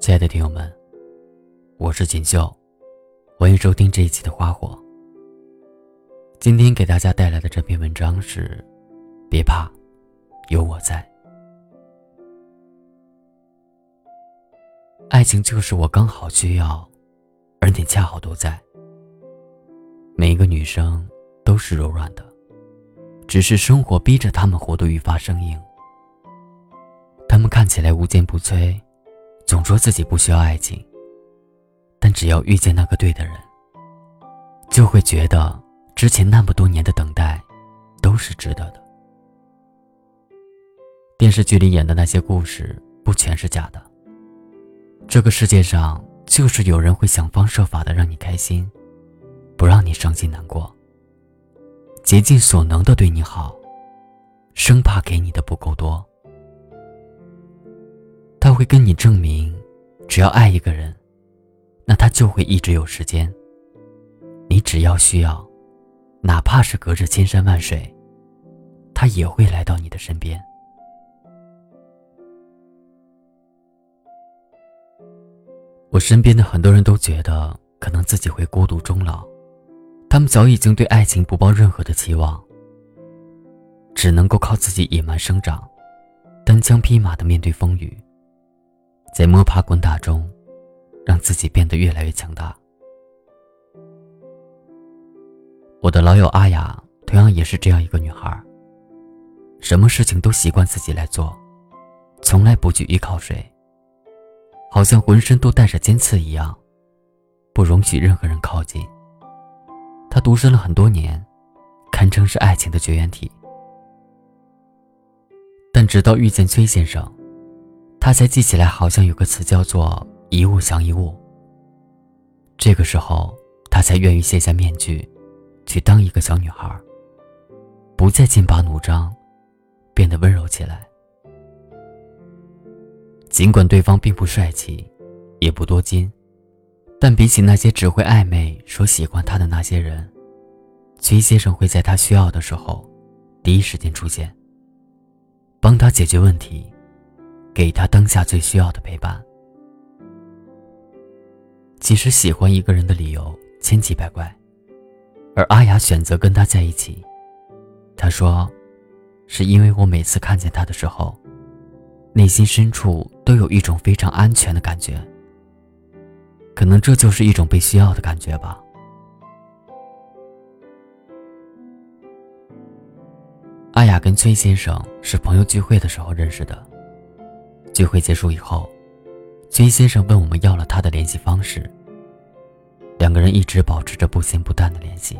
亲爱的听友们，我是锦绣，欢迎收听这一期的花火。今天给大家带来的这篇文章是：别怕，有我在。爱情就是我刚好需要，而你恰好都在。每一个女生都是柔软的，只是生活逼着她们活得愈发生硬。她们看起来无坚不摧。总说自己不需要爱情，但只要遇见那个对的人，就会觉得之前那么多年的等待都是值得的。电视剧里演的那些故事不全是假的。这个世界上就是有人会想方设法的让你开心，不让你伤心难过，竭尽所能的对你好，生怕给你的不够多。他会跟你证明，只要爱一个人，那他就会一直有时间。你只要需要，哪怕是隔着千山万水，他也会来到你的身边。我身边的很多人都觉得，可能自己会孤独终老，他们早已经对爱情不抱任何的期望，只能够靠自己野蛮生长，单枪匹马的面对风雨。在摸爬滚打中，让自己变得越来越强大。我的老友阿雅同样也是这样一个女孩，什么事情都习惯自己来做，从来不去依靠谁，好像浑身都带着尖刺一样，不容许任何人靠近。她独身了很多年，堪称是爱情的绝缘体。但直到遇见崔先生。他才记起来，好像有个词叫做“一物降一物”。这个时候，他才愿意卸下面具，去当一个小女孩，不再剑拔弩张，变得温柔起来。尽管对方并不帅气，也不多金，但比起那些只会暧昧说喜欢他的那些人，崔先生会在他需要的时候，第一时间出现，帮他解决问题。给他当下最需要的陪伴。其实喜欢一个人的理由千奇百怪，而阿雅选择跟他在一起，他说，是因为我每次看见他的时候，内心深处都有一种非常安全的感觉。可能这就是一种被需要的感觉吧。阿雅跟崔先生是朋友聚会的时候认识的。聚会结束以后，崔先生问我们要了他的联系方式。两个人一直保持着不咸不淡的联系。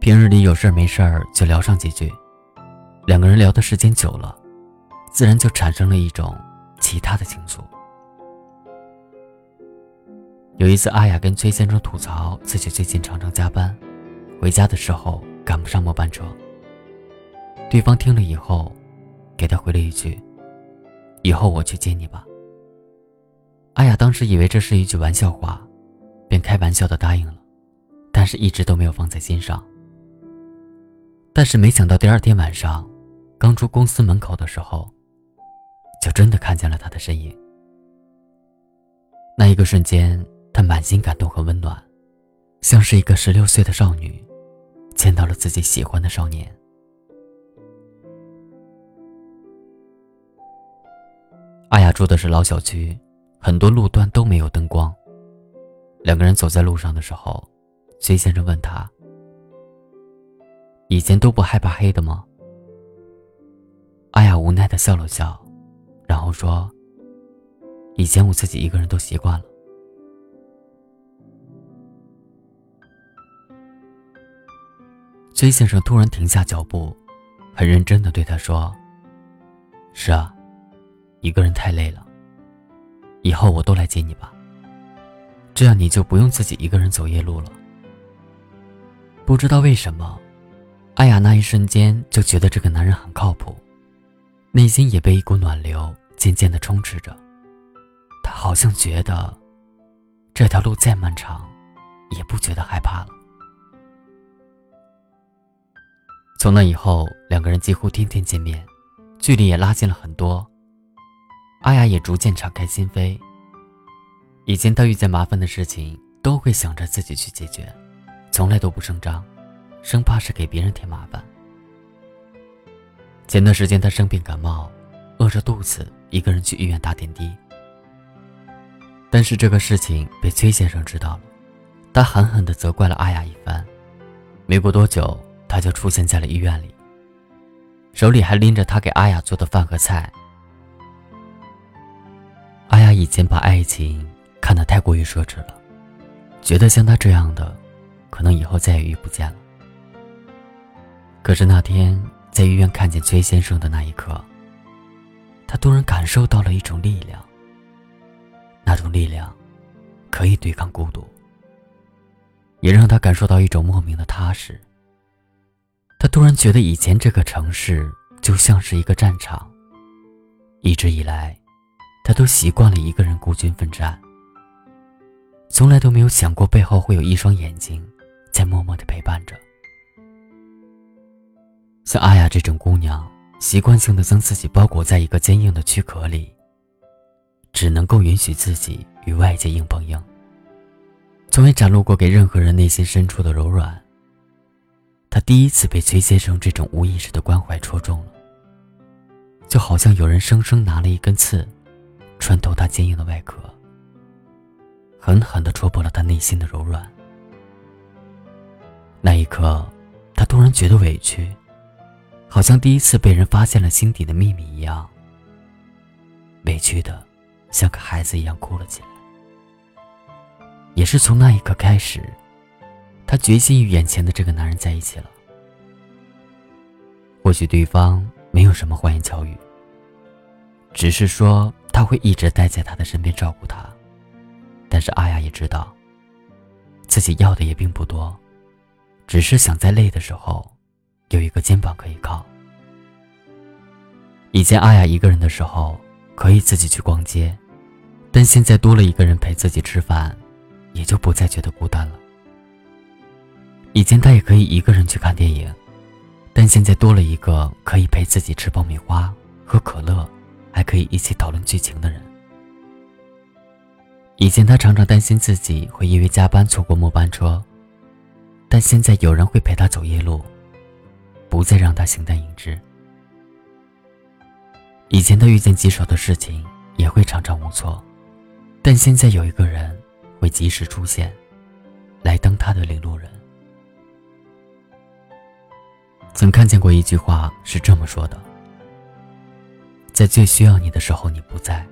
平日里有事没事儿就聊上几句，两个人聊的时间久了，自然就产生了一种其他的情愫。有一次，阿雅跟崔先生吐槽自己最近常常加班，回家的时候赶不上末班车。对方听了以后。给他回了一句：“以后我去接你吧。”阿雅当时以为这是一句玩笑话，便开玩笑的答应了，但是一直都没有放在心上。但是没想到第二天晚上，刚出公司门口的时候，就真的看见了他的身影。那一个瞬间，他满心感动和温暖，像是一个十六岁的少女，见到了自己喜欢的少年。阿雅住的是老小区，很多路段都没有灯光。两个人走在路上的时候，崔先生问他：“以前都不害怕黑的吗？”阿雅无奈的笑了笑，然后说：“以前我自己一个人都习惯了。”崔先生突然停下脚步，很认真的对他说：“是啊。”一个人太累了，以后我都来接你吧。这样你就不用自己一个人走夜路了。不知道为什么，阿雅那一瞬间就觉得这个男人很靠谱，内心也被一股暖流渐渐的充斥着。她好像觉得，这条路再漫长，也不觉得害怕了。从那以后，两个人几乎天天见面，距离也拉近了很多。阿雅也逐渐敞开心扉。以前她遇见麻烦的事情，都会想着自己去解决，从来都不声张，生怕是给别人添麻烦。前段时间她生病感冒，饿着肚子，一个人去医院打点滴。但是这个事情被崔先生知道了，他狠狠地责怪了阿雅一番。没过多久，他就出现在了医院里，手里还拎着他给阿雅做的饭和菜。以前把爱情看得太过于奢侈了，觉得像他这样的，可能以后再也遇不见了。可是那天在医院看见崔先生的那一刻，他突然感受到了一种力量。那种力量，可以对抗孤独，也让他感受到一种莫名的踏实。他突然觉得以前这个城市就像是一个战场，一直以来，他都习惯了一个人孤军奋战，从来都没有想过背后会有一双眼睛在默默的陪伴着。像阿雅这种姑娘，习惯性的将自己包裹在一个坚硬的躯壳里。只能够允许自己与外界硬碰硬，从未展露过给任何人内心深处的柔软。他第一次被崔先生这种无意识的关怀戳中了，就好像有人生生拿了一根刺，穿透他坚硬的外壳，狠狠地戳破了他内心的柔软。那一刻，他突然觉得委屈，好像第一次被人发现了心底的秘密一样，委屈的。像个孩子一样哭了起来。也是从那一刻开始，他决心与眼前的这个男人在一起了。或许对方没有什么花言巧语，只是说他会一直待在他的身边照顾他。但是阿雅也知道，自己要的也并不多，只是想在累的时候有一个肩膀可以靠。以前阿雅一个人的时候，可以自己去逛街。但现在多了一个人陪自己吃饭，也就不再觉得孤单了。以前他也可以一个人去看电影，但现在多了一个可以陪自己吃爆米花、喝可乐，还可以一起讨论剧情的人。以前他常常担心自己会因为加班错过末班车，但现在有人会陪他走夜路，不再让他形单影只。以前他遇见棘手的事情也会常常无措。但现在有一个人会及时出现，来当他的领路人。曾看见过一句话是这么说的：在最需要你的时候你不在，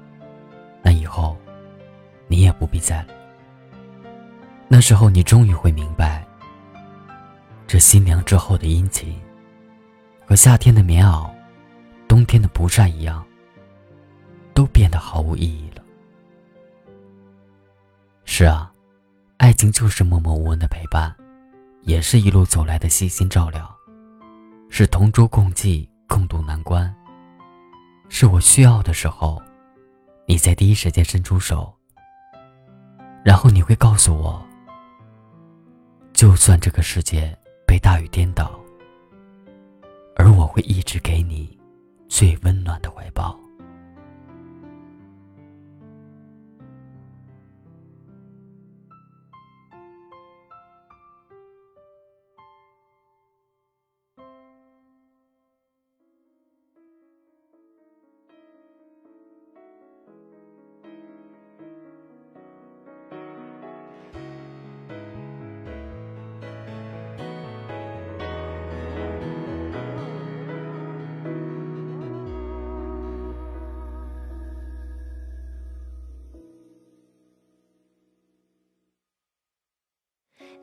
那以后你也不必在了。那时候你终于会明白，这新娘之后的殷勤，和夏天的棉袄、冬天的蒲扇一样，都变得毫无意义了。是啊，爱情就是默默无闻的陪伴，也是一路走来的悉心照料，是同舟共济、共度难关。是我需要的时候，你在第一时间伸出手，然后你会告诉我，就算这个世界被大雨颠倒，而我会一直给你最温暖的怀抱。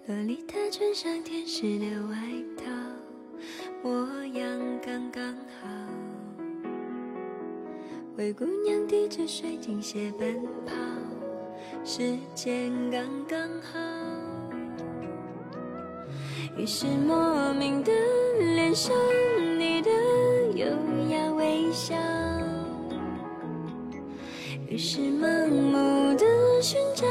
洛丽塔穿上天使的外套，模样刚刚好。灰姑娘提着水晶鞋奔跑，时间刚刚好。于是莫名的恋上你的优雅微笑，于是盲目的寻找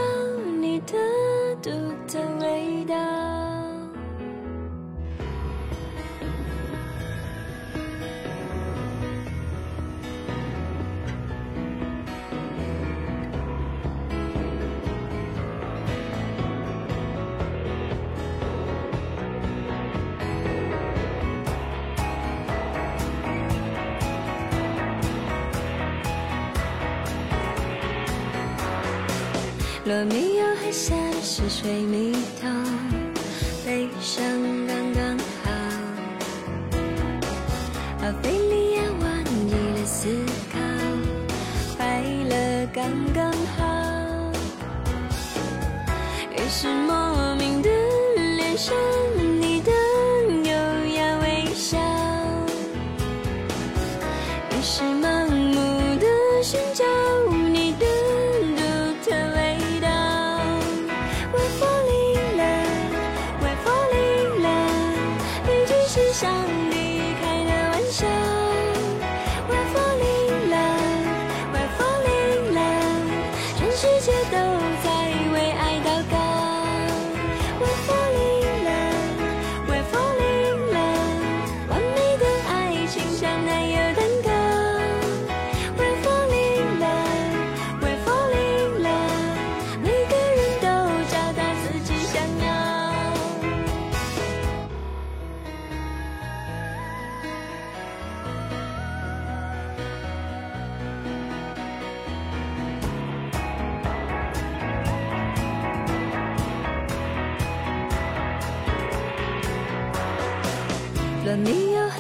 罗密欧喝下的是水蜜桃，悲伤刚刚好。奥菲利亚忘记了思考，快乐刚刚好。于是莫名的脸上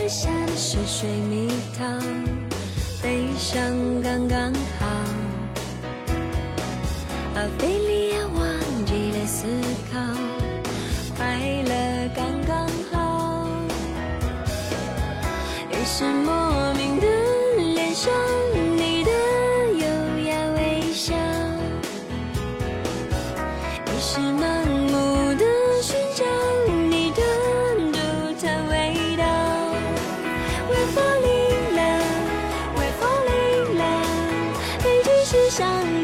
密欧喝下的是水蜜桃，悲伤刚刚好。奥菲利亚忘记了思考，快乐刚刚好。于是梦。想。